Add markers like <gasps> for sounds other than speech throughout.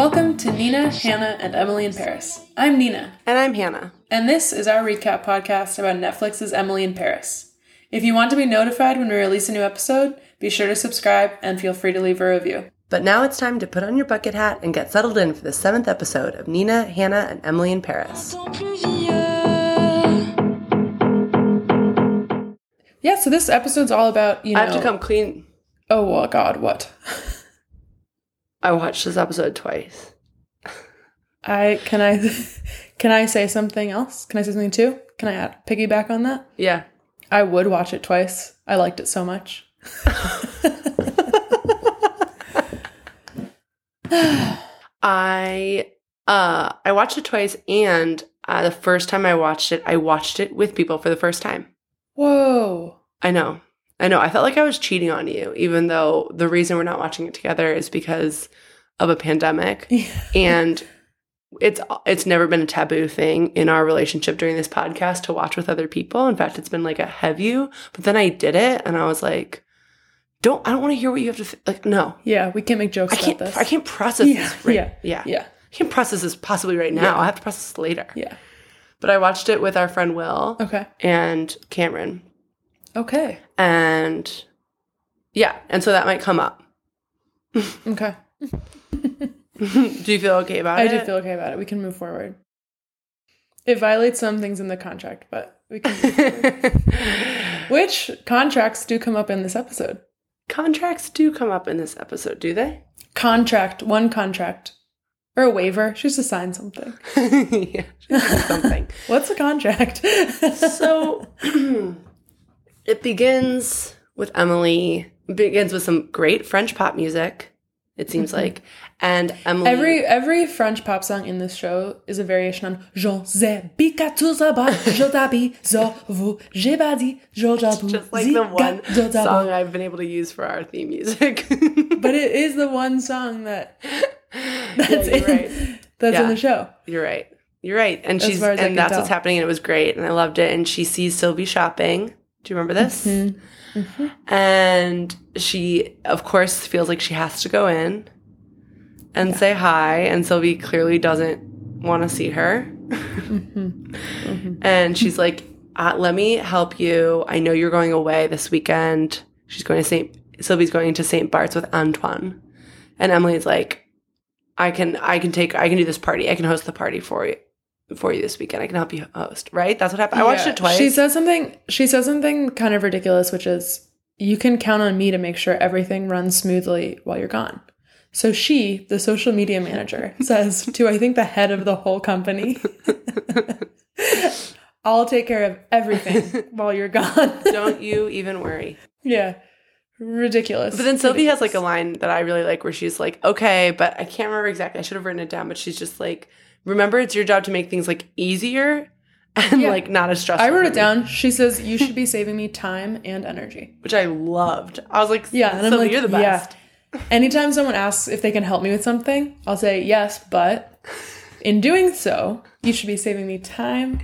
Welcome to Nina, Hannah, and Emily in Paris. I'm Nina, And I'm Hannah. and this is our recap podcast about Netflix's Emily in Paris. If you want to be notified when we release a new episode, be sure to subscribe and feel free to leave a review. But now it's time to put on your bucket hat and get settled in for the seventh episode of Nina, Hannah, and Emily in Paris. Yeah, so this episode's all about, you know. I have to come clean. Oh, well, God, what? <laughs> I watched this episode twice. I can I <laughs> can I say something else? Can I say something too? Can I add, piggyback on that? Yeah. I would watch it twice. I liked it so much. I uh I watched it twice and uh, the first time I watched it, I watched it with people for the first time. Whoa. I know. I know. I felt like I was cheating on you, even though the reason we're not watching it together is because of a pandemic. and it's it's never been a taboo thing in our relationship during this podcast to watch with other people. In fact, it's been like a have you, but then I did it and I was like, don't I don't want to hear what you have to th- like. No, Yeah, we can't make jokes I can't. this. I can't process Yeah, this. Right, yeah, yeah, Yeah, I can't process this possibly right now. Yeah. I have to process later. yeah. But I watched it with our friend Will Okay. and Cameron, Okay. and yeah, and so that might come up. <laughs> Okay. <laughs> do you feel okay about I it? I do feel okay about it. We can move forward. It violates some things in the contract, but we can. <laughs> Which contracts do come up in this episode? Contracts do come up in this episode, do they? Contract, one contract, or a waiver. She's to sign something. yeah, something. What's a contract? so <clears throat> it begins with Emily. Begins with some great French pop music. It seems like, and Emily. Mm-hmm. Every every French pop song in this show is a variation on Je sais pique tout ça bas, <laughs> je t'habille, zo vous, j'ai pas dit, je j'avoue, just like the one song I've been able to use for our theme music. <laughs> But it is the one song that that's you're in right. that's in the show. You're right. You're right. And she's as I and that's tell. what's happening. And it was great. And I loved it. And she sees Sylvie shopping. Do you remember this? Mm-hmm. And she, of course, feels like she has to go in and say hi. And Sylvie clearly doesn't want to see her. Mm-hmm. And she's like, uh, let me help you. I know you're going away this weekend. She's going to St. Sylvie's going to St. Bart's with Antoine. And Emily's like, I can I can take I can do this party. I can host the party for you for you this weekend. I can help you host. Right? That's what happened. I watched it twice. She says something. She says something kind of ridiculous, which is, "You can count on me to make sure everything runs smoothly while you're gone." So she, the social media manager, <laughs> says to I think the head of the whole company, <laughs> "I'll take care of everything while you're gone." <laughs> Don't you even worry. yeah, ridiculous. But then Sylvie has like a line that I really like where she's like, okay, but I can't remember exactly. I should have written it down, but she's just like, remember, it's your job to make things like easier and Yeah. like not as stressful. I wrote it down. She says you should be saving me time and energy. which I loved. I was like, Yeah, and I'm like, you're the best. yeah. <laughs> Anytime someone asks if they can help me with something, I'll say yes, but in doing so, you should be saving me time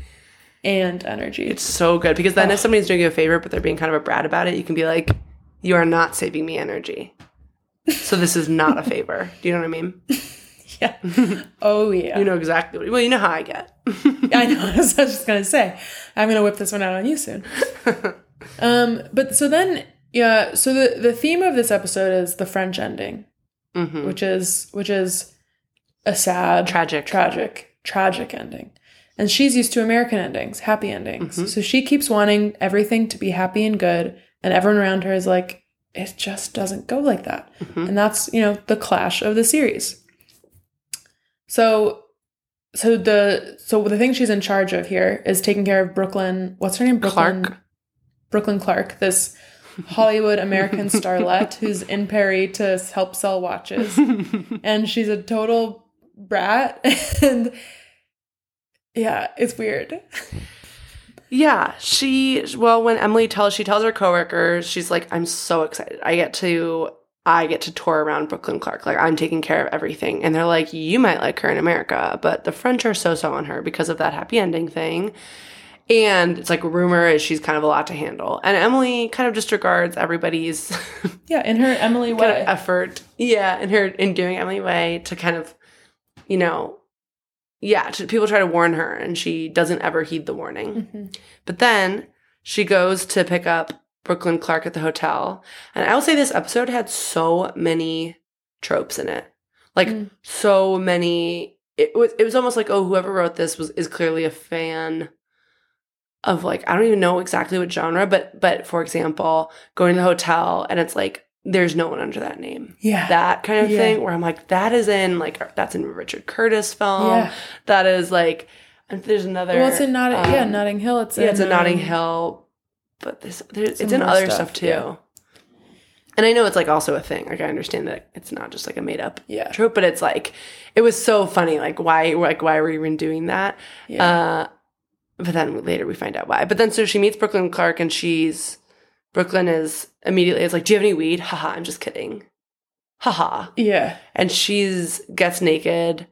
and energy. It's so good because then if somebody's doing you a favor but they're being kind of a brat about it, you can be like, you are not saving me energy. So this is not a favor. Do you know what I mean? <laughs> <laughs> yeah. Oh yeah. You know exactly what. Well, you know how I get. <laughs> I know. I was just gonna say, I'm gonna whip this one out on you soon. <laughs> um, but so then, yeah. So the the theme of this episode is the French ending, hmm which is which is a sad, Tragic. tragic, tragic ending. And she's used to American endings, happy endings. Mhm. So she keeps wanting everything to be happy and good, and everyone around her is like, it just doesn't go like that. Mhm. And that's, you know, the clash of the series. So so the so the thing she's in charge of here is taking care of Brooklyn. What's her name? Brooklyn Clark. Brooklyn Clark, this <laughs> Hollywood American starlet who's in Perry to help sell watches. <laughs> And she's a total brat. <laughs> And yeah, it's weird. Yeah, she well when Emily tells she tells her coworkers, she's like, I'm so excited. I get to I get to tour around Brooklyn Clark. Like I'm taking care of everything. And they're like, you might like her in America, but the French are so so on her because of that happy ending thing. And it's like rumor is she's kind of a lot to handle. And Emily kind of disregards everybody's <laughs> Yeah, in her Emily kind of way. effort. Yeah, in her endearing Emily way to kind of you know, yeah, t- people try to warn her and she doesn't ever heed the warning. Mhm. But then she goes to pick up Brooklyn Clark at the hotel. And I will say this episode had so many tropes in it. Like Mm. so many it was it was almost like, oh, whoever wrote this was is clearly a fan of like I don't even know exactly what genre, but but for example, going to the hotel and it's like there's no one under that name. Yeah. That kind of Yeah. thing where I'm like, that is in like that's in a Richard Curtis film. yeah. That is like and there's another Well, it's in Notting. yeah, um, Notting Hill. It's yeah, in, it's in Notting um, Hill, but this there's, some it's in other stuff, stuff, too. yeah. And I know it's like also a thing. Like I understand that it's not just like a made up Yeah. trope, but it's like it was so funny. Like why like why were we even doing that? Yeah. Uh, but then later we find out why. But then so she meets Brooklyn Clark and she's Brooklyn is immediately is like, "Do you have any weed?" Haha, I'm just kidding. Haha. yeah. And she's gets naked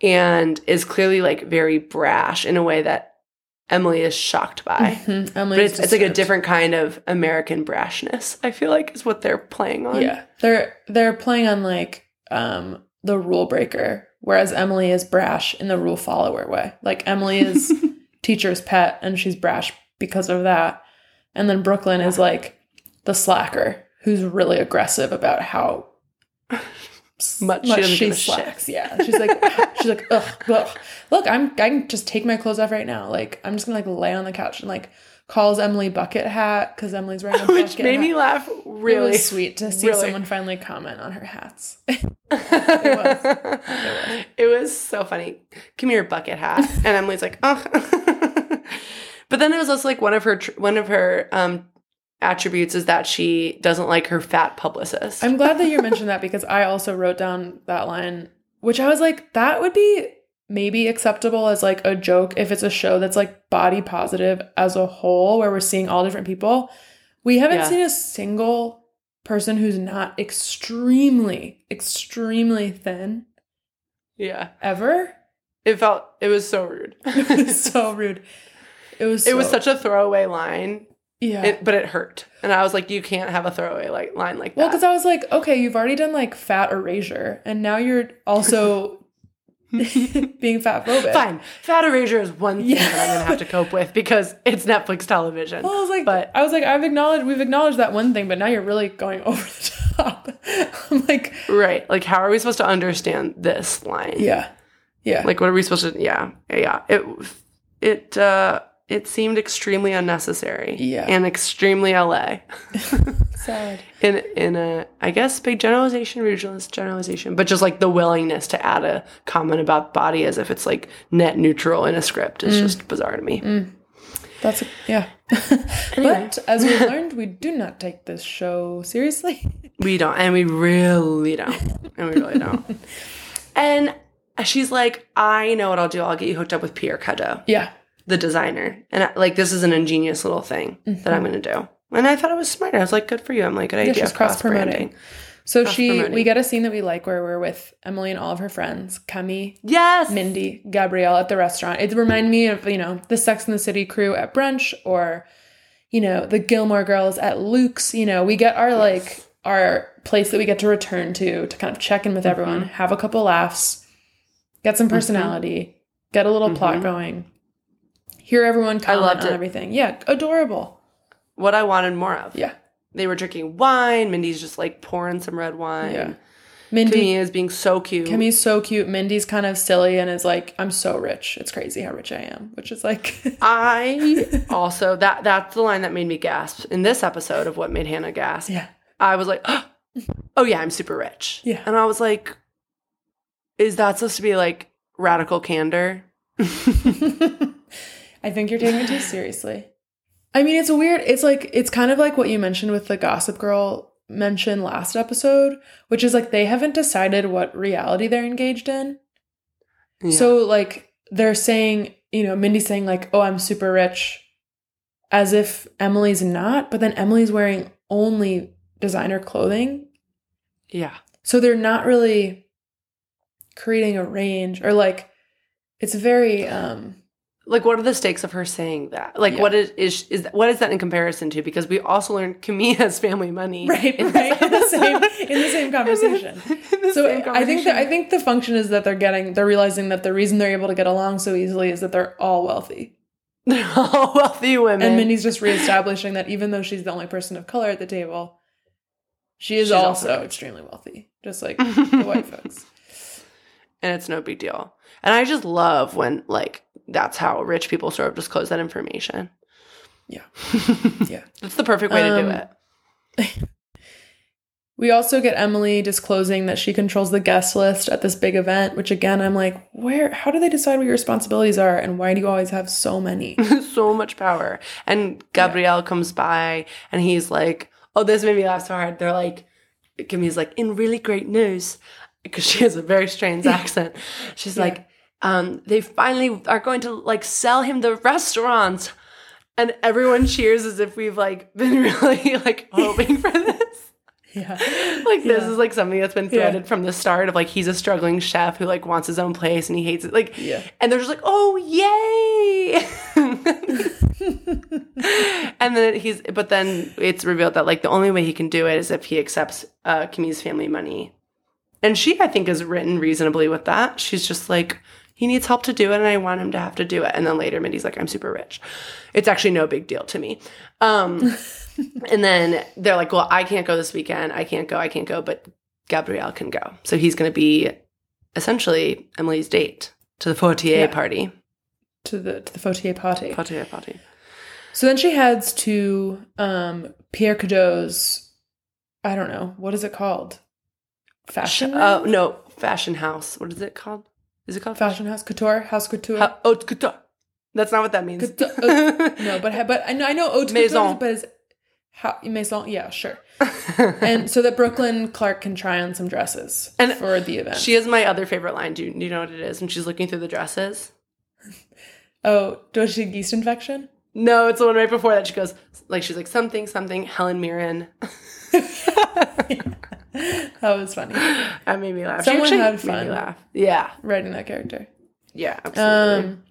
and is clearly like very brash in a way that Emily is shocked by. Mhm. But Emily's it's, it's like a different kind of American brashness. I feel like is what they're playing on. Yeah, they're they're playing on like um the rule breaker, whereas Emily is brash in the rule follower way. Like Emily is <laughs> teacher's pet, and she's brash because of that. And then Brooklyn is like the slacker who's really aggressive about how Much she she shit. slacks. Yeah, she's like <laughs> she's like ugh, ugh. Look, I'm I can just take my clothes off right now. Like I'm just gonna like lay on the couch and like calls Emily bucket hat because Emily's wearing a <laughs> Which bucket made hat. me laugh It really. was sweet to see really. someone finally comment on her hats. it <laughs> It was. was. so funny. Give me your bucket hat, and Emily's like, oh. but then it was also like one of her tr- one of her um attributes is that she doesn't like her fat publicist. I'm glad that you <laughs> mentioned that because I also wrote down that line, which I was like, that would be maybe acceptable as like a joke if it's a show that's like body positive as a whole, where we're seeing all different people. We haven't Yeah. seen a single person who's not extremely, extremely thin yeah, ever. it felt it was so rude. <laughs> It was <laughs> so rude. It was. it was such a throwaway line, yeah. it, but it hurt, and I was like, you can't have a throwaway like line like that. Well, because I was like, okay, you've already done like fat erasure, and now you're also <laughs> being fat phobic. Fine, fat erasure is one thing Yeah. that I'm gonna have to cope with because it's Netflix television. Well, I was like, But- I was like, I've acknowledged, we've acknowledged that one thing, but now you're really going <laughs> over the top. I'm like, Right. Like, how are we supposed to understand this line? yeah, yeah, Like, what are we supposed to? Yeah. Yeah. It, it, uh, it seemed extremely unnecessary. Yeah. And extremely LA. <laughs> sad. in, in a, I guess, big generalization, regionalist generalization, but just like the willingness to add a comment about body as if it's like net neutral in a script is mm. just bizarre to me. Mm. That's a, yeah. <laughs> but as we learned, we do not take this show seriously. <laughs> We don't, and we really don't. And we really don't. and she's like, I know what I'll do. I'll get you hooked up with Pierre Cadault. Yeah, the designer. And I, like, this is an ingenious little thing that I'm mm-hmm. going to do. And I thought it was smart. I was like, good for you. I'm like, good Mm-hmm. yeah. idea. She's cross promoting. So she, we get a scene that we like where we're with Emily and all of her friends, Camille, Yes. Mindy, Gabriel at the restaurant. It reminded me of, you know, the Sex and the City crew at brunch or, you know, the Gilmore girls at Luke's. You know, we get our like our place that we get to return to to kind of check in with mm-hmm. everyone, have a couple laughs, get some mm-hmm. personality, get a little plot going, hear everyone comment loved on it. everything. Yeah, adorable. What I wanted more of. Yeah. They were drinking wine. Mindy's just like pouring some red wine. Yeah. Mindy Camille is being so cute. Kimmy's so cute. Mindy's kind of silly and is like, I'm so rich. It's crazy how rich I am, which is like, <laughs> I <laughs> also that that's the line that made me gasp in this episode of what made Hannah gasp. yeah. I was like, <gasps> oh yeah, I'm super rich. Yeah. And I was like, is that supposed to be like radical candor? <laughs> I think you're taking it too seriously. I mean, it's weird. It's like it's kind of like what you mentioned with the Gossip Girl mention last episode, which is like they haven't decided what reality they're engaged in. Yeah. So like they're saying, you know, Mindy's saying like, "Oh, I'm super rich," as if Emily's not, but then Emily's wearing only designer clothing. yeah. So they're not really creating a range or like it's very um Like, what are the stakes of her saying that? Like, Yeah. what is, is is what is that in comparison to? Because we also learned Camille has family money, <laughs> right in right in the same in the same conversation. <laughs> In the So same I think that I think the function is that they're getting they're realizing that the reason they're able to get along so easily is that they're all wealthy. <laughs> they're all wealthy women. And Mindy's just reestablishing that even though she's the only person of color at the table, she is She's also also extremely wealthy, just like the white folks. and it's no big deal. And I just love when like that's how rich people sort of disclose that information. Yeah. <laughs> Yeah. That's the perfect way to do Um, it. <laughs> We also get Emily disclosing that she controls the guest list at this big event, which again I'm like, where how do they decide what your responsibilities are and why do you always have so many? <laughs> so much power. And Gabriel comes by and he's like, Oh, this made me laugh so hard. They're like, Kimmy's like, in really great news, because she has a very strange accent. She's Yeah. like, um, they finally are going to like sell him the restaurant. And everyone cheers as if we've like <laughs> been really like <laughs> hoping for this. Yeah. <laughs> like this Yeah. is like something that's been Yeah. threaded from the start of like he's a struggling chef who like wants his own place and he hates it like Yeah. and they're just like oh yay and then he's but then it's revealed that like the only way he can do it is if he accepts uh Kimmy's family money and she i think is written reasonably with that she's just like he needs help to do it and i want him to have to do it and then later mindy's like i'm super rich it's actually no big deal to me um <laughs> and then they're like, well, I can't go this weekend. I can't go. I can't go. But Gabriel can go. So he's going to be essentially Emily's date to the Fortier Yeah. party. To the to the Fortier party. Fortier party. So then she heads to um Pierre Cadault's I don't know, what is it called? Fashion Oh, room? no. Fashion house. What is it called? Is it called Fashion house couture, house couture. Ha- haute couture. That's not what that means. Couture- uh, <laughs> no, but but I know I know haute Maison. couture, but it's how, maison, yeah, sure. <laughs> And so that Brooklyn Clark can try on some dresses And for the event. she is my other favorite line. Do you, do you know what it is? When she's looking through the dresses? <laughs> oh, does she yeast infection? No, it's the one right before that. She goes, like, she's like, something, something, Helen Mirren. <laughs> That was funny. That made me laugh. Someone had made fun. me laugh. Yeah. Writing that character. Yeah, absolutely. Um,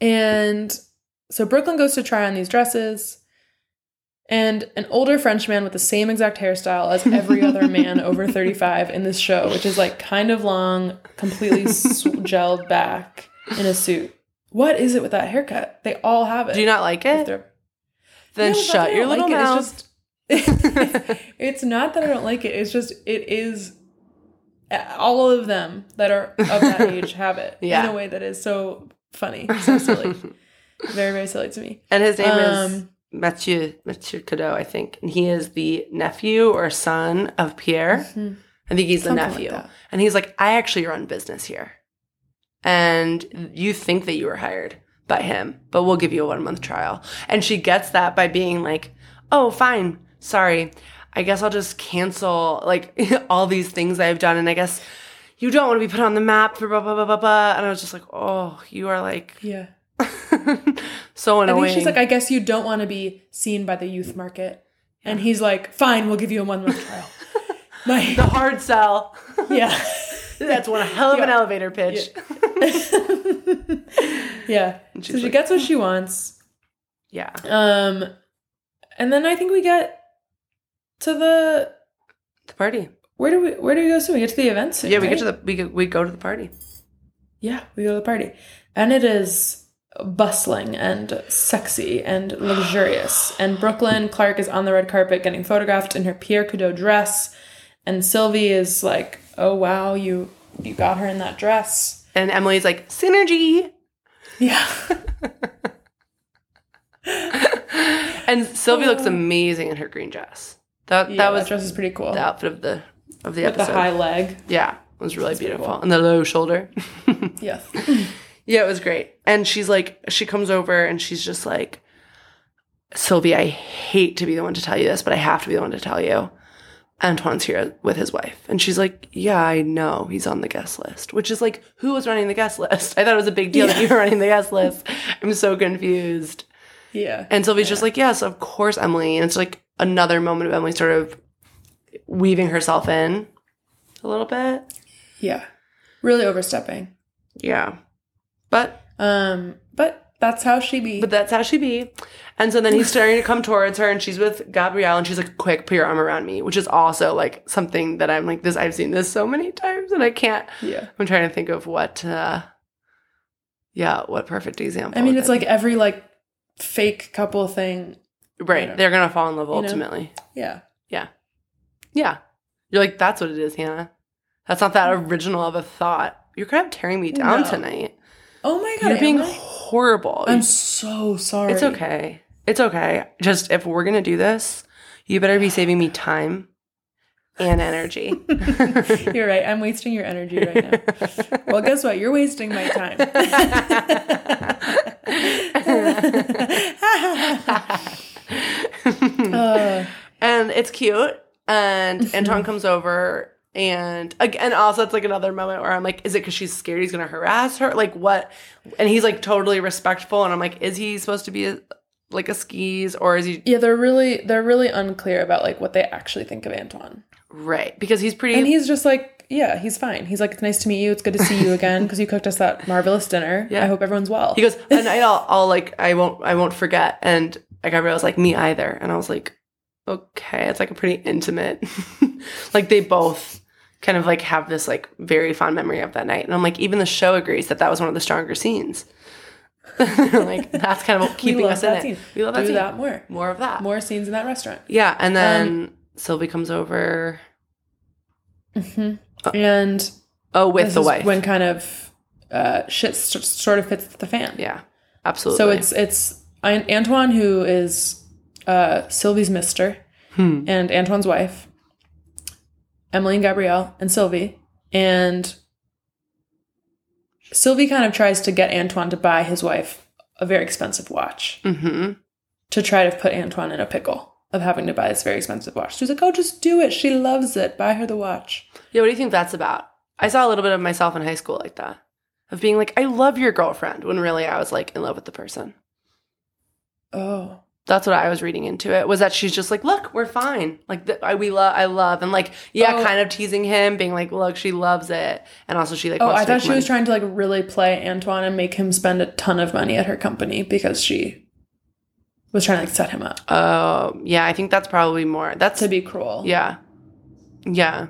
and so Brooklyn goes to try on these dresses, and an older French man with the same exact hairstyle as every <laughs> other man over 35 in this show, which is like kind of long, completely s- <laughs> gelled back in a suit. What is it with that haircut? They all have it. Do you not like it? Then No, shut your little like it, mouth. It's just. <laughs> it's, not that I don't like it. It's just it is. All of them that are of that <laughs> age have it Yeah. in a way that is so funny, so silly, <laughs> very very silly to me. and his name is Um, Mathieu Mathieu Cadault, I think, and he is the nephew or son of Pierre. Mhm. I think he's the Something like nephew, that. and he's like, I actually run business here, and you think that you were hired by him, but we'll give you a one month trial. And she gets that by being like, Oh, fine, sorry. I guess I'll just cancel like <laughs> all these things I've done, and I guess. You don't want to be put on the map for blah blah blah blah blah. And I was just like, oh, you are like Yeah, <laughs> so I annoying. think she's like, I guess you don't want to be seen by the youth market, and he's like, fine, we'll give you a one month trial. My <laughs> the hard sell. yeah. That's one hell of an Yeah. elevator pitch. yeah. And So she like, gets what she wants. Yeah. Um, and then I think we get to the The party. where do we where do we go soon? We get to the event soon. Yeah, we right? get to the we go, we go to the party. yeah we go to the party, and it is bustling and sexy and luxurious. And Brooklyn Clark is on the red carpet getting photographed in her Pierre Cadault dress, and Sylvie is like, "Oh wow, you you got her in that dress." And Emily's like, synergy. Yeah, <laughs> and Sylvie looks amazing in her green dress. That yeah, that was dress is pretty cool. the outfit of the of the With the episode. high leg. yeah, it was really pretty beautiful. cool. And the low shoulder. <laughs> Yes. yeah, it was great. And she's like, she comes over and she's just like, Sylvie, I hate to be the one to tell you this, but I have to be the one to tell you. Antoine's here with his wife. And she's like, Yeah, I know. He's on the guest list. Which is like, who was running the guest list? <laughs> I thought it was a big deal that you were running the guest list. I'm so confused. Yeah. And Sylvie's just like, Yes, of course, Emily. And it's like another moment of Emily sort of weaving herself in a little bit. Yeah. Really overstepping. Yeah. But Um, but That's how she be. But that's how she be. And so then he's starting to come towards her and she's with Gabriel and she's like, quick, put your arm around me, which is also like something that I'm like, this, I've seen this so many times and I can't, yeah. I'm trying to think of what, uh, yeah, what perfect example. I mean, it's like every like fake couple thing. Right. know. They're going to fall in love You know? ultimately. Yeah. Yeah. Yeah. You're like, that's what it is, Hannah. That's not that mm. original of a thought. You're kind of tearing me down No. tonight. Oh my god. You're being I? horrible. I'm so sorry. It's okay. It's okay. Just if we're gonna do this, you better be saving me time and energy. <laughs> You're right. I'm wasting your energy right now. Well, guess what? You're wasting my time. <laughs> <laughs> <laughs> Uh, and it's cute. And Antoine comes over, and again, also it's like another moment where I'm like, is it because she's scared he's gonna harass her? Like what? And he's like totally respectful, and I'm like, is he supposed to be a, like a skis or is he yeah, they're really they're really unclear about like what they actually think of Antoine. right? Because he's pretty. And he's just like, yeah, he's fine. He's like, it's nice to meet you. It's good to see you again because you cooked us that marvelous dinner. <laughs> Yeah. I hope everyone's well. He goes, and <laughs> I'll, I'll like, I won't, I won't forget. And Gabriel was like, me either. And I was like, okay, it's like a pretty intimate, <laughs> like they both kind of like have this like very fond memory of that night. And I'm like, even the show agrees that that was one of the stronger scenes. <laughs> like <laughs> that's kind of keeping us in that it. scene. We love that Do scene. that more. More of that. More scenes in that restaurant. Yeah. And then Sylvie comes over. hmm And Oh, with the wife. when kind of uh, shit sort of fits the fan. yeah. Absolutely. So it's it's Antoine who is uh, Sylvie's Mister Hmm. and Antoine's wife, Emily and Gabriel and Sylvie, and Sylvie kind of tries to get Antoine to buy his wife a very expensive watch hmm to try to put Antoine in a pickle of having to buy this very expensive watch. She's like, "Oh, just do it. She loves it. Buy her the watch." Yeah, what do you think that's about? I saw a little bit of myself in high school like that. Of being like, I love your girlfriend, when really I was like in love with the person. Oh, That's what I was reading into it. Was that she's just like, look, we're fine. Like the, I, we love, I love, and like, yeah, Oh. kind of teasing him, being like, look, she loves it, and also she like. oh, I thought she was trying to like really play Antoine and make him spend a ton of money at her company because she was trying to like set him up Oh, yeah, I think that's probably more. That's to be cruel. yeah, yeah.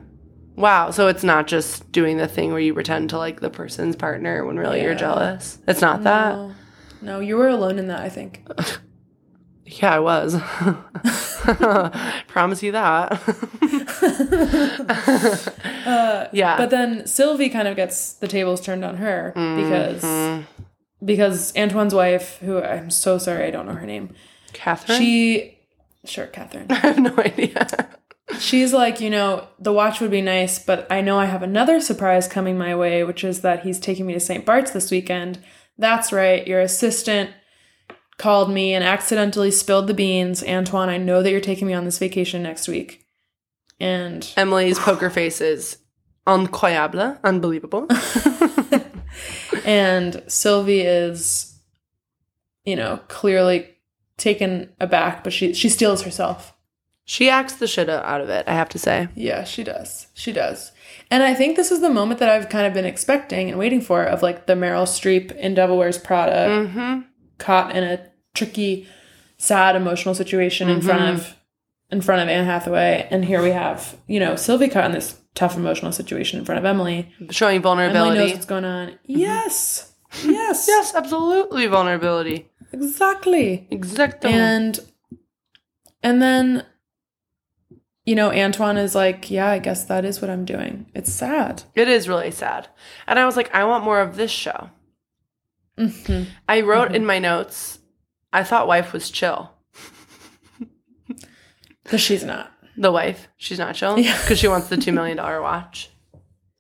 Wow. So it's not just doing the thing where you pretend to like the person's partner when really you're jealous. It's not that. No, no, you were alone in that. I think. <laughs> Yeah, I was. <laughs> Promise you that. <laughs> Uh, yeah. But then Sylvie kind of gets the tables turned on her because Mhm. because Antoine's wife, who I'm so sorry I don't know her name, Catherine? she sure Catherine. <laughs> I have no idea. She's like, you know, the watch would be nice, but I know I have another surprise coming my way, which is that he's taking me to St. Bart's this weekend. That's right, your assistant called me and accidentally spilled the beans. Antoine, I know that you're taking me on this vacation next week. And Emily's poker face is incroyable, unbelievable. <laughs> and Sylvie is, you know, clearly taken aback, but she she steels herself. she acts the shit out of it, I have to say. Yeah, she does. She does. And I think this is the moment that I've kind of been expecting and waiting for of like the Meryl Streep in Devil Wears Prada Mm-hmm. caught in a tricky, sad, emotional situation in front Mhm. of in front of Anne Hathaway. And here we have, you know, Sylvie caught in this tough emotional situation in front of Emily. Showing vulnerability. Emily knows what's going on. Yes. Yes. <laughs> Yes, absolutely vulnerability. Exactly. Exactly. And and then you know, Antoine is like, yeah, I guess that is what I'm doing. It's sad. it is really sad. And I was like, I want more of this show. hmm I wrote Mhm. in my notes, I thought wife was chill. <laughs> Because she's not. The wife, she's not chill Yeah. because she wants the two million dollar watch,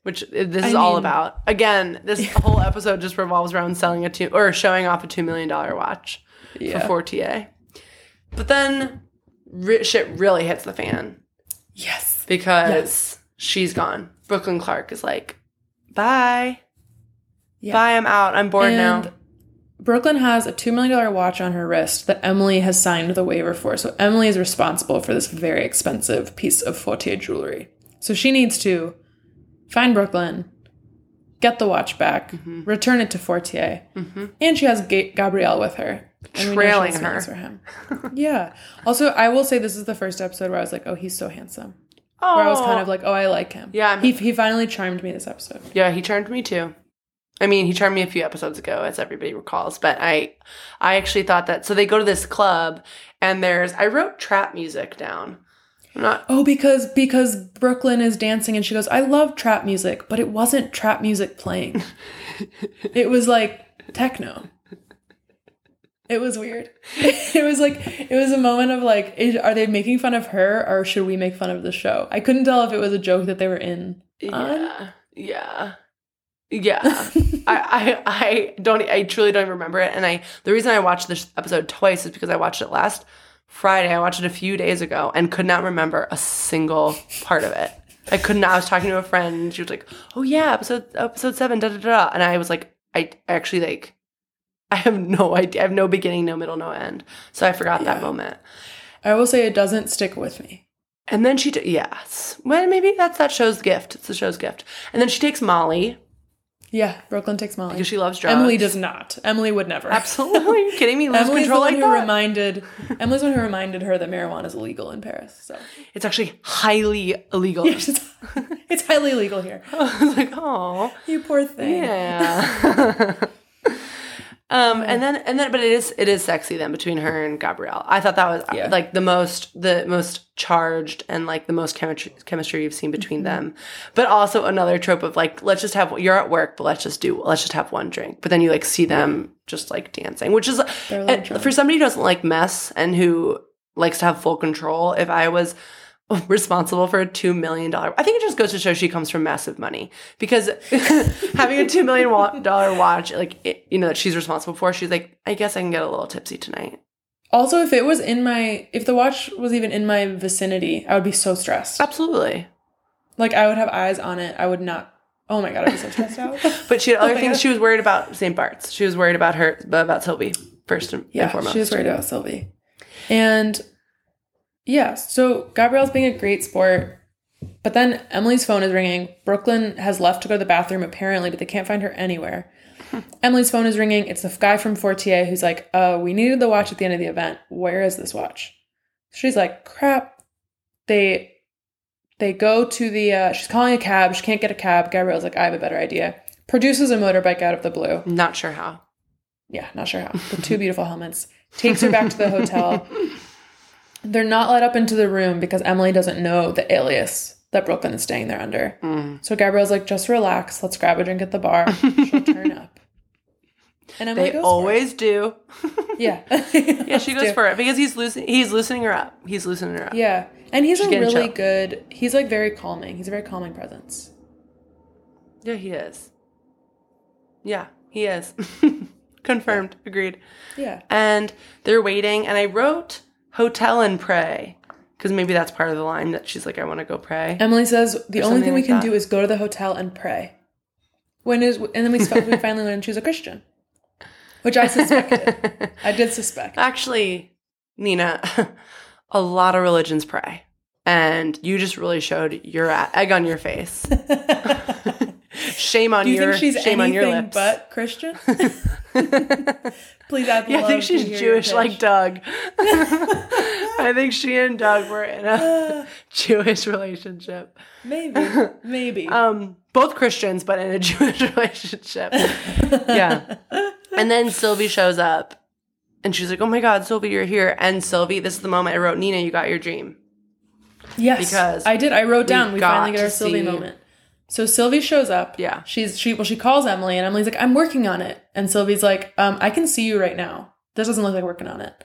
which this I is all mean- about. Again, this whole episode just revolves around selling a two or showing off a two million dollar watch Yeah. for Fortier. But then ri shit really hits the fan yes. because Yes. she's gone. Brooklyn Clark is like, "Bye, Yeah. bye, I'm out. I'm bored now." Brooklyn has a $2 million watch on her wrist that Emily has signed the waiver for. So Emily is responsible for this very expensive piece of Fortier jewelry. So she needs to find Brooklyn, get the watch back, Mm-hmm. return it to Fortier, and she has Ga- Gabriel with her. And we know she Trailing her. For him. <laughs> yeah. Also, I will say this is the first episode where I was like, oh, he's so handsome. Oh, Where I was kind of like, oh, I like him. Yeah, I'm- He, he finally charmed me this episode. yeah, he charmed me too. I mean, he charmed me a few episodes ago, as everybody recalls. But I, I actually thought that. So they go to this club, and there's. I wrote trap music down. I'm not. Oh, because because Brooklyn is dancing and she goes, I love trap music, but it wasn't trap music playing. <laughs> it was like techno. It was weird. <laughs> it was like it was a moment of like, is, are they making fun of her or should we make fun of the show? I couldn't tell if it was a joke that they were in. on. Yeah, yeah, yeah. I, I, I don't. I truly don't remember it. And I, the reason I watched this episode twice is because I watched it last Friday. I watched it a few days ago and could not remember a single part of it. I could not. I was talking to a friend, and she was like, "Oh yeah, episode episode seven, da da da," and I was like, I actually like. I have no idea. I have no beginning, no middle, no end. So I forgot that moment. I will say it doesn't stick with me. And then she, t- yes. Well, maybe that's that show's gift. It's the show's gift. And then she takes Molly Yeah, Brooklyn takes Molly. because she loves drugs. Emily does not. Emily would never. Absolutely. Are you kidding me? Lose Emily's the one like who that? reminded Emily's one who reminded her that marijuana is illegal in Paris. So it's actually highly illegal. it's, it's highly illegal here. <laughs> I was like, oh, You poor thing. yeah. <laughs> um, and then and then, but it is it is sexy then between her and Gabriel. I thought that was Yeah. like the most the most charged and like the most chemistry chemistry you've seen between Mm-hmm. them. But also another trope of like let's just have you're at work, but let's just do let's just have one drink. But then you like see them just like dancing, which is They're a little and for somebody who doesn't like mess and who likes to have full control. If I was <laughs> responsible for a two million dollar, I think it just goes to show she comes from massive money because <laughs> having a $2 million <laughs> watch, like it, you know, that she's responsible for, she's like, I guess I can get a little tipsy tonight. Also, if it was in my if the watch was even in my vicinity, I would be so stressed. Absolutely. Like I would have eyes on it. I would not Oh my god, I'd be so stressed out. But she had oh other Oh things God. she was worried about. St. Bart's. She was worried about her about Sylvie first and, and yeah, foremost. she was worried about Sylvie. And yeah, so Gabriel's being a great sport. But then Emily's phone is ringing. Brooklyn has left to go to the bathroom apparently, but they can't find her anywhere. <laughs> Emily's phone is ringing. It's the guy from Fortier who's like, "Uh, we needed the watch at the end of the event. Where is this watch?" She's like, "Crap." They they go to the uh, she's calling a cab. She can't get a cab. Gabriel's like, "I have a better idea." Produces a motorbike out of the blue. Not sure how. Yeah, not sure how. With two beautiful helmets. Takes her back to the hotel. <laughs> They're not let up into the room because Emily doesn't know the alias that Brooklyn is staying there under. Mm. So Gabriel's like, just relax. Let's grab a drink at the bar. She'll turn <laughs> up. And Emily They always do. <laughs> Yeah. <laughs> Yeah, she goes for it because he's loosening. He's loosening her up. He's loosening her up. Yeah. And he's She's a really choked. good, he's like very calming. He's a very calming presence. Yeah, he is. Yeah, he is. Confirmed. Agreed. Yeah. And they're waiting, and I wrote hotel and pray because maybe that's part of the line that she's like, I want to go pray. Emily says the only thing we like can that. do is go to the hotel and pray. When is and then we, sp- we finally learned she was a Christian, which I suspected. <laughs> I did suspect. Actually, Nina, <laughs> a lot of religions pray. And you just really showed your egg on your face. <laughs> shame on Do you your think she's shame on your lips. but Christian? <laughs> Please add the yeah, I think she's Jewish like Doug. <laughs> I think she and Doug were in a <laughs> Jewish relationship. maybe, maybe. Um, both Christians, but in a Jewish relationship. yeah. And then Sylvie shows up and she's like, Oh my God, Sylvie, you're here. And Sylvie, this is the moment I wrote, Nina, you got your dream. yes, because I did. I wrote down. We, got finally get our Sylvie moment. So Sylvie shows up. Yeah. she's she well she calls Emily and Emily's like I'm working on it and Sylvie's like um I can see you right now. This doesn't look like working on it.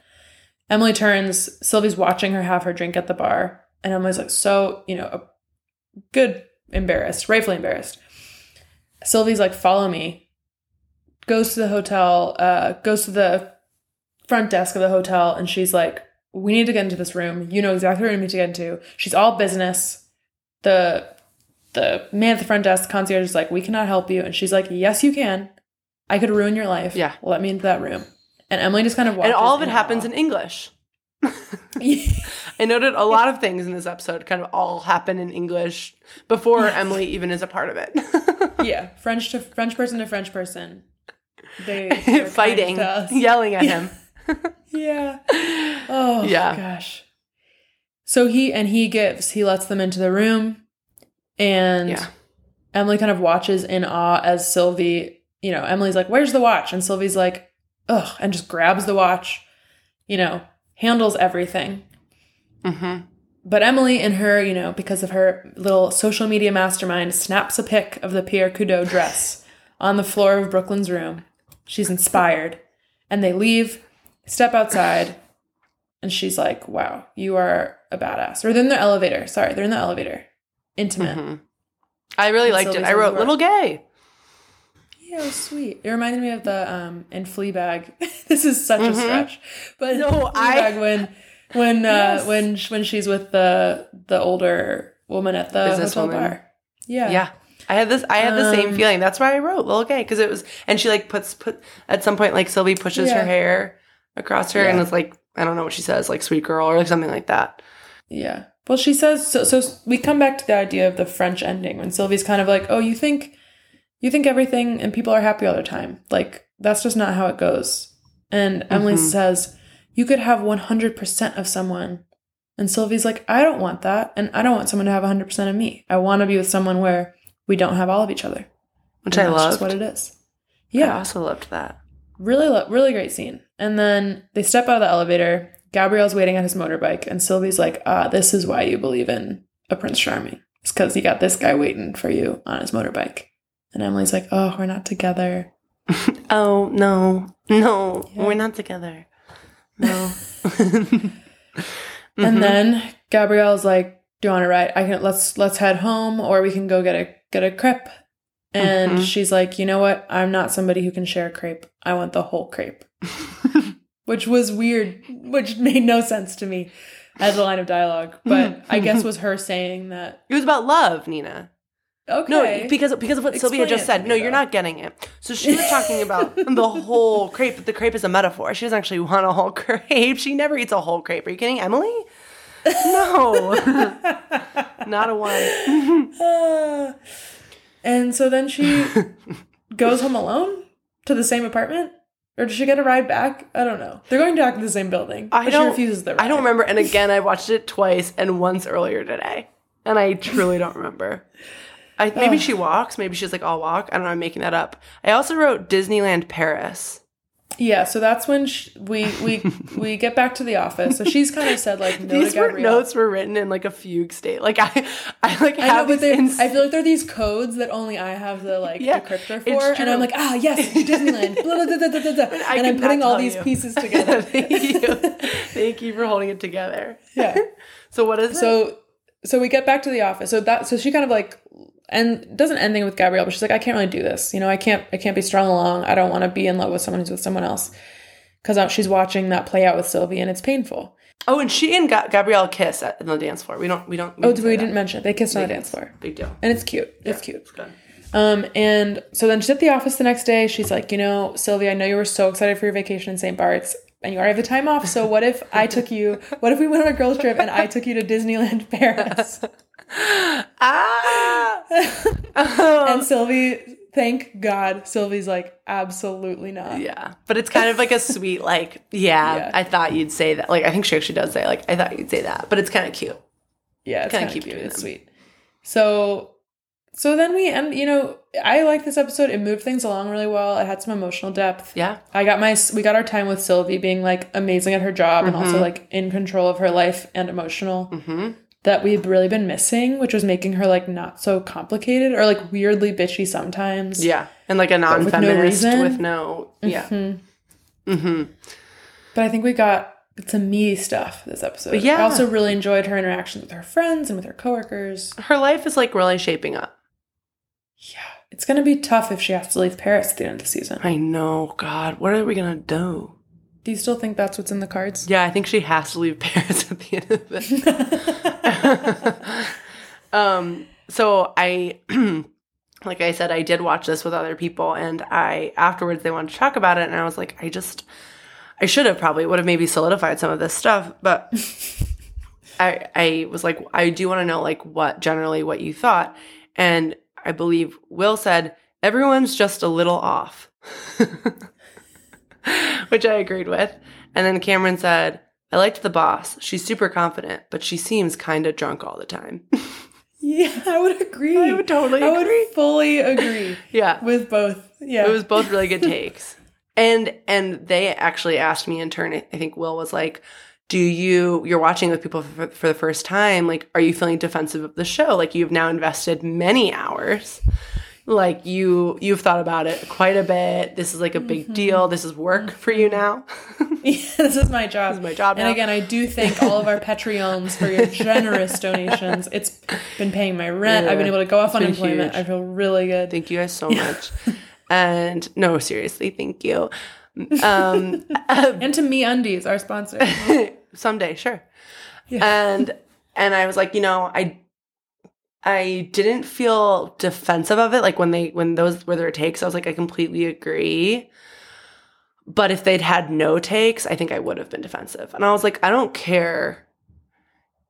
Emily turns. Sylvie's watching her have her drink at the bar and Emily's like so you know good embarrassed, rightfully embarrassed. Sylvie's like follow me. Goes to the hotel. Uh, goes to the front desk of the hotel and she's like we need to get into this room. You know exactly what we need to get into. She's all business. The the man at the front desk, concierge, is like, we cannot help you. And she's like, yes, you can. I could ruin your life. Yeah. Let me into that room. And Emily just kind of and all of it happens awe. in English. <laughs> <laughs> I noted a lot of things in this episode kind of all happen in English before Emily even is a part of it. <laughs> yeah, French to French person to French person. They Fighting, yelling at him. Yeah. Oh Yeah. gosh. So he and he gives, he lets them into the room and Yeah. Emily kind of watches in awe as Sylvie, you know, Emily's like, Where's the watch? And Sylvie's like, Ugh, and just grabs the watch, you know, handles everything. hmm But Emily, in her, you know, because of her little social media mastermind, snaps a pic of the Pierre Cadault dress <laughs> on the floor of Brooklyn's room. She's inspired. And they leave, step outside, and she's like, wow, you are a badass. Or they're in the elevator. Sorry, they're in the elevator. Intimate. hmm I really And liked it. I wrote "You "little gay." Yeah, it was sweet. It reminded me of the um in Fleabag. <laughs> this is such a Mhm. stretch. But No, I- Fleabag when when uh when when she's with the the older woman at the hotel Businesswoman. bar. Yeah. Yeah. I had this. I had the same Um, feeling. That's why I wrote "little gay" because it was, and she like puts put at some point like Sylvie pushes Yeah. her hair across her, and it's like I don't know what she says, like "sweet girl" or like something like that. Yeah. Well, she says so. So we come back to the idea of the French ending when Sylvie's kind of like, "Oh, you think, you think everything and people are happy all the time. Like that's just not how it goes." And Emily Mhm. says, "You could have one hundred percent of someone," and Sylvie's like, "I don't want that, and I don't want someone to have one hundred percent of me. I want to be with someone where we don't have all of each other." Which And I loved. what it is. Yeah. I also loved that. really lo- really great scene and then they step out of the elevator gabriel's waiting on his motorbike and sylvie's like ah this is why you believe in a prince charming it's because you got this guy waiting for you on his motorbike and emily's like oh we're not together <laughs> Oh no, no, Yeah. we're not together. No. <laughs> <laughs> Mm-hmm. and then gabriel's like do you want to ride i can let's let's head home or we can go get a get a crepe and Mhm. she's like you know what i'm not somebody who can share a crepe i want the whole crepe which was weird, which made no sense to me as a line of dialogue. But I guess <laughs> was her saying that. it was about love, Nina. Okay, No, because because of what Sylvia just said. No, me, you're not getting it. So she was talking about <laughs> the whole crepe, but the crepe is a metaphor. She doesn't actually want a whole <laughs> crepe. She never eats a whole crepe. Are you kidding, Emily? No, not a one. Ah. and so then she goes home alone to the same apartment, or does she get a ride back? I don't know. They're going back to the same building. I don't. She refuses the ride. I don't remember. And again, I watched it twice and once earlier today, and I truly don't remember. I, maybe Ugh. she walks. Maybe she's like, "I'll walk." I don't know. I'm making that up. I also wrote Disneyland Paris. Yeah, so that's when sh we we <laughs> we get back to the office. So she's kind of said like no These were notes were written in like a fugue state. Like I, I like I know, but these ins- I feel like they're these codes that only I have the like Yeah, decryptor for, and. I'm like, ah, yes, <laughs> Disneyland, blah, blah, blah. And I'm putting all these you. pieces <laughs> together. Thank you. Thank you for holding it together. yeah. So what is it? So so we get back to the office. So that so she kind of like and doesn't end thing with Gabriel, but she's like, I can't really do this. You know, I can't I can't be strung along. I don't want to be in love with someone who's with someone else because she's watching that play out with Sylvie, and it's painful. Oh, and she and Ga- Gabriel kiss at on the dance floor. We don't. We don't. Oh, say we didn't mention it. They kissed on the dance floor, Big deal. and it's cute. It's cute. It's good. Um, and so then she's at the office the next day. She's like, you know, Sylvia, I know you were so excited for your vacation in St. Bart's and you already have the time off. So what if I took you, what if we went on a girls trip and I took you to Disneyland Paris? <laughs> Ah. <laughs> and Sylvie, thank God, Sylvie's like, absolutely not. yeah, but it's kind of like a sweet, like, yeah, Yeah. I thought you'd say that. Like, I think she actually does say, like, I thought you'd say that, but it's kind of cute. Yeah, it's kind cute. It's sweet. So, so then we end. You know, I like this episode. It moved things along really well. It had some emotional depth. Yeah. I got my we got our time with Sylvie being like amazing at her job and also like in control of her life and emotional Mm-hmm. That we've really been missing, which was making her like not so complicated or like weirdly bitchy sometimes. Yeah, and like a with no non-feminist reason? with no, yeah. Mhm. Mm-hmm. But I think we got some meaty stuff this episode. But yeah. I also really enjoyed her interactions with her friends and with her coworkers. Her life is like really shaping up. Yeah. It's gonna be tough if she has to leave Paris at the end of the season. I know. God, what are we gonna do? Do you still think that's what's in the cards? Yeah, I think she has to leave <laughs> Paris at the end of it. <laughs> um, so I, <clears throat> like I said, I did watch this with other people, and I afterwards they wanted to talk about it, and I was like, I just, I should have probably would have maybe solidified some of this stuff, but <laughs> I, I was like, I do want to know like what generally what you thought, and I believe Will said, everyone's just a little off, <laughs> which I agreed with. And then Cameron said, I liked the boss. She's super confident, but she seems kind of drunk all the time. <laughs> Yeah, I would agree. I would totally I agree. would fully <laughs> agree yeah. with both. Yeah. It was both really good takes. And and they actually asked me in turn. I think Will was like, "Do you you're watching with people for, for the first time? Like, are you feeling defensive of the show? Like, you've now invested many hours. Like you you've thought about it quite a bit. This is like a big deal. This is work for you now. <laughs> Yeah, this is my job. This is my job And now. again, I do thank all of our Patreons for your <laughs> generous donations. It's been paying my rent. I've been able to go off unemployment. huge. I feel really good. Thank you guys so much. <laughs> and no, seriously, thank you. Um, and to Me Undies, our sponsor. someday sure and and i was like you know i i didn't feel defensive of it like when they when those were their takes i was like i completely agree. But if they'd had no takes i think i would have been defensive. And i was like i don't care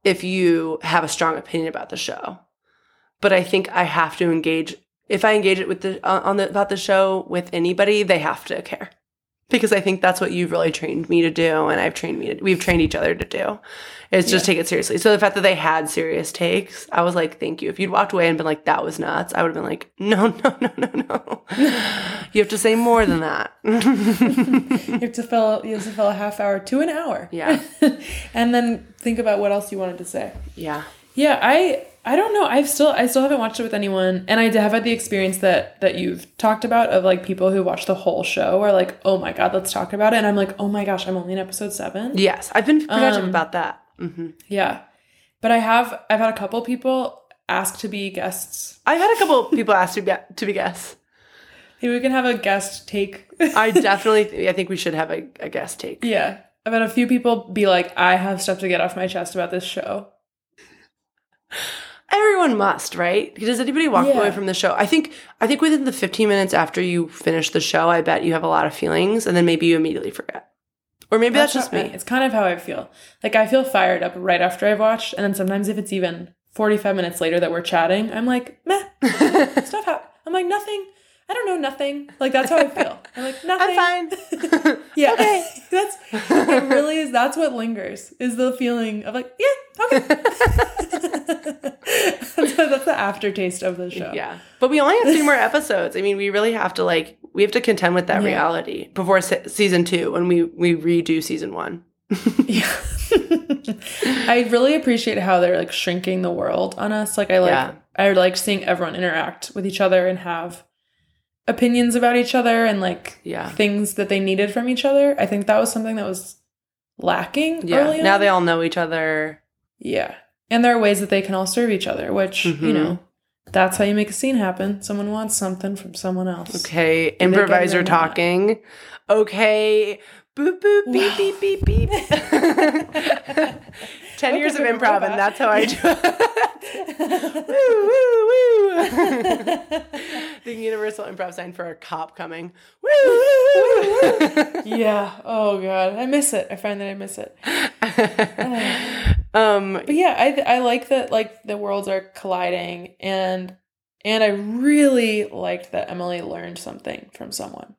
if you have a strong opinion about the show. But i think i have to engage if i engage it with the uh, on the about the show with anybody they have to care because I think that's what you've really trained me to do, and I've trained me. To, we've trained each other to do, is just take it seriously. So the fact that they had serious takes, I was like, "Thank you." If you'd walked away and been like, "That was nuts," I would have been like, <laughs> "No, no, no, no, no." <laughs> you have to say more than that. You have to fill you have to fill a half hour to an hour. Yeah. <laughs> and then think about what else you wanted to say. yeah, Yeah, I I don't know. I've still I still haven't watched it with anyone, and I have had the experience that that you've talked about of like people who watch the whole show are like, oh my god, let's talk about it, and I'm like, oh my gosh, I'm only in episode seven. yes, I've been protective Um, about that. hmm Yeah, but I have I've had a couple people ask to be guests. I've had a couple people ask to be to be guests. Maybe we can have a guest take. I <laughs> definitely, I think we should have a, a guest take. yeah, I've had a few people be like, I have stuff to get off my chest about this show. Everyone must, right? Does anybody walk Yeah. away from the show? I think I think within the 15 minutes after you finish the show, I bet you have a lot of feelings and then maybe you immediately forget. Or maybe that's, just how- me. It's kind of how I feel. Like I feel fired up right after I've watched, and then sometimes if it's even 45 minutes later that we're chatting, I'm like, meh, <laughs> stuff happened. I'm like, nothing. I don't know, nothing. Like that's how I feel. <laughs> I'm like, nothing. I'm fine. <laughs> Yeah. Okay. that's it really is that's what lingers is the feeling of like, yeah, okay. that's, <laughs> that's the aftertaste of the show. yeah. But we only have three more episodes. I mean, we really have to like we have to contend with that Yeah. reality before se- season 2 when we we redo season 1. Yeah. I really appreciate how they're like shrinking the world on us. Like I like Yeah. I like seeing everyone interact with each other and have opinions about each other and like Yeah. things that they needed from each other. I think that was something that was lacking Yeah. Now they all know each other. Yeah. And there are ways that they can all serve each other, which, Mhm. you know, that's how you make a scene happen. Someone wants something from someone else. Okay, improviser not? talking. Okay, boop boop beep beep beep beep. <laughs> <laughs> Ten Okay, years of improv, and that's how I do it. <laughs> woo woo woo. <laughs> the universal improv sign for a cop coming. Woo woo woo. <laughs> yeah. Oh god, I miss it. I find that I miss it. <sighs> um, But yeah, I I like that like the worlds are colliding and and I really liked that Emily learned something from someone.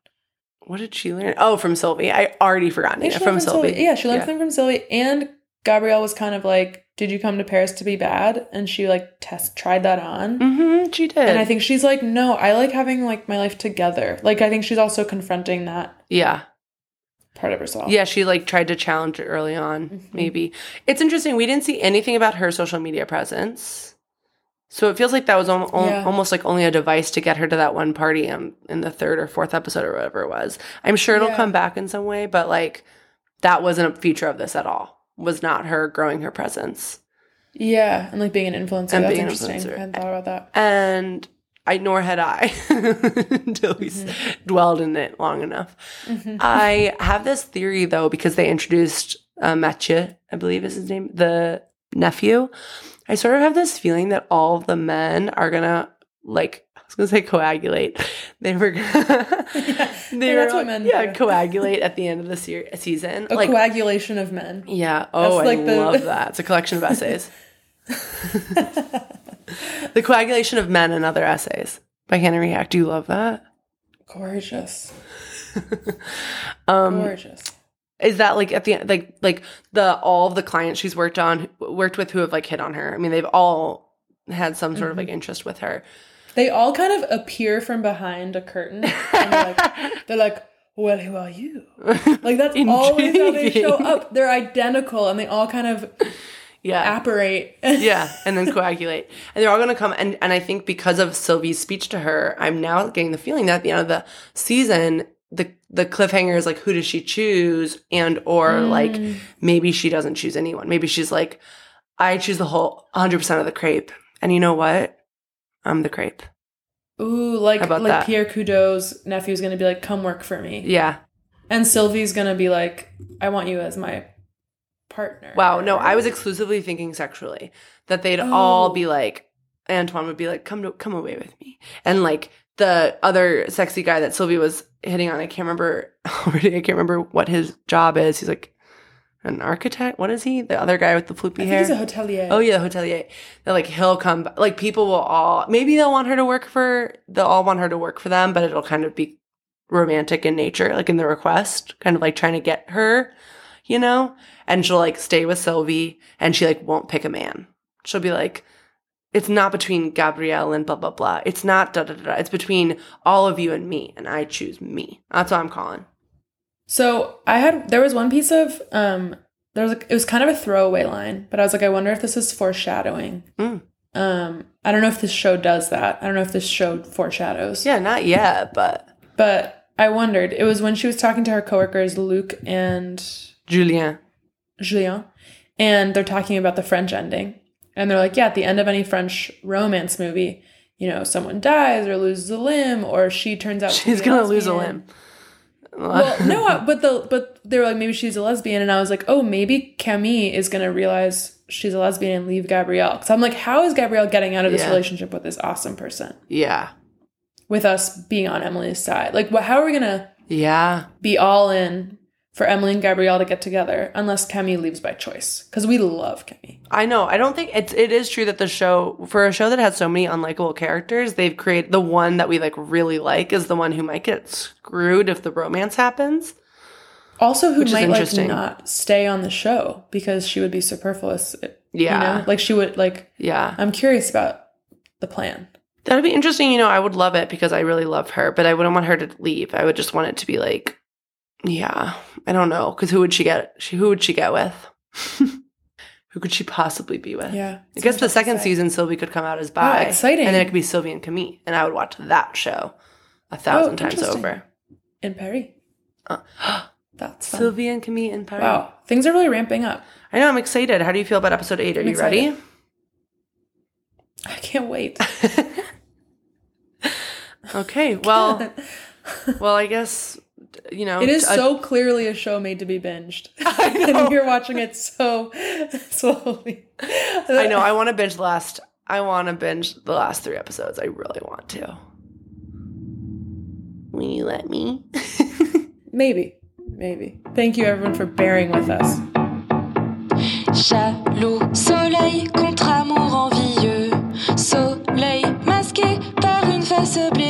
what did she learn? Oh, from Sylvie. I already forgotten think it she from learned Sylvie. Yeah, she learned Yeah. something from Sylvie and Gabrielle was kind of like, "Did you come to Paris to be bad?" And she like test tried that on. Mm-hmm, she did. And I think she's like, "No, I like having like my life together." Like I think she's also confronting that yeah. part of herself. Yeah, she like tried to challenge it early on, Mhm. maybe. It's interesting. We didn't see anything about her social media presence. So it feels like that was al- al- Yeah. almost like only a device to get her to that one party in, in the third or fourth episode or whatever it was. I'm sure it'll Yeah. come back in some way, but like that wasn't a feature of this at all. Was not her growing her presence. Yeah, and like being an influencer. And That's being an interesting. influencer. I hadn't thought about that. And I nor had I <laughs> until we Mm-hmm. dwelled in it long enough. I have this theory though because they introduced uh, Mathieu, I believe is his name, the nephew. I sort of have this feeling that all of the men are gonna like. I was gonna say coagulate. <laughs> They were. Gonna, they Yeah, were like- Yeah, do. coagulate at the end of the se- season. A like coagulation of men. yeah. Oh, That's I like the- love that. It's a collection of <laughs> essays. the coagulation of men and other essays by Hannah React. Do you love that? Gorgeous. <laughs> Um, Gorgeous. is that like at the end, like like the all of the clients she's worked on worked with who have like hit on her? I mean, they've all had some sort of like interest with her. They all kind of appear from behind a curtain. And they're like, <laughs> they're like, well, who are you? Like that's <laughs> always how they show up. They're identical and they all kind of Yeah. apparate. <laughs> yeah, and then coagulate. And they're all going to come. And, and I think because of Sylvie's speech to her, I'm now getting the feeling that at the end of the season, the the cliffhanger is like, who does she choose? And or mm. like maybe she doesn't choose anyone. Maybe she's like, I choose the whole 100 percent of the crepe. And you know what? I'm the crepe. Ooh, like like that? Pierre Cadault's nephew's gonna be like, come work for me. Yeah. And Sylvie's gonna be like, I want you as my partner. Wow. No, I was exclusively thinking sexually that they'd all Oh. be like, Antoine would be like, come to, come away with me. And like the other sexy guy that Sylvie was hitting on, I can't remember <laughs> already. I can't remember what his job is. He's like an architect. What is he? The other guy with the floopy hair. he's a hotelier. Oh yeah, hotelier. That like he'll come. Like people will all maybe they'll want her to work for. They'll all want her to work for them, but it'll kind of be romantic in nature, like in the request, kind of like trying to get her, you know. And she'll like stay with Sylvie, and she like won't pick a man. She'll be like, it's not between Gabrielle and blah blah blah. It's not da da. da. It's between all of you and me, and I choose me. That's what I'm calling. So I had there was one piece of um there was like it was kind of a throwaway line, but I was like, I wonder if this is foreshadowing. Mm. Um, I don't know if this show does that. I don't know if this show foreshadows. Yeah, not yet, but But I wondered. It was when she was talking to her coworkers, Luc and Julien. Julien, and they're talking about the French ending. And they're like, yeah, at the end of any French romance movie, you know, someone dies or loses a limb, or she turns out She's gonna lose a limb. Well, <laughs> no, I- but the but they were like maybe she's a lesbian, and I was like, oh, maybe Camille is gonna realize she's a lesbian and leave Gabrielle. Because I'm like, how is Gabrielle getting out of this Yeah. relationship with this awesome person? yeah. With us being on Emily's side, like, what? How are we gonna Yeah. be all in for Emily and Gabrielle to get together unless Camille leaves by choice? Because we love Camille. I know. I don't think it's it is true that the show for a show that has so many unlikable characters, they've created the one that we like really like is the one who might get screwed if the romance happens. Also, who might like not stay on the show because she would be superfluous. Yeah. you know? like she would like. Yeah. I'm curious about the plan. That'd be interesting, you know, I would love it because I really love her, but I wouldn't want her to leave. I would just want it to be like yeah, I don't know, cuz who would she get? She who would she get with? <laughs> who could she possibly be with? Yeah, I guess the second season Sylvie could come out as bi. exciting. And then it could be Sylvie and Camille, and I would watch that show a thousand Oh, times over. in Paris. Uh, <gasps> That's fun. Sylvie and Camille in Paris. Wow, things are really ramping up. I know, I'm excited. How do you feel about episode eight? Are I'm you ready? I can't wait. <laughs> <laughs> Okay, well, well, I guess you know it is a, so clearly a show made to be binged. <laughs> <laughs> And you're watching it so <laughs> slowly. I know i want to binge last i want to binge the last three episodes. I really want to. Will you let me? Maybe maybe. Thank you everyone for bearing with us. Chalot, soleil contre amour envieux, soleil masqué par une face bleue.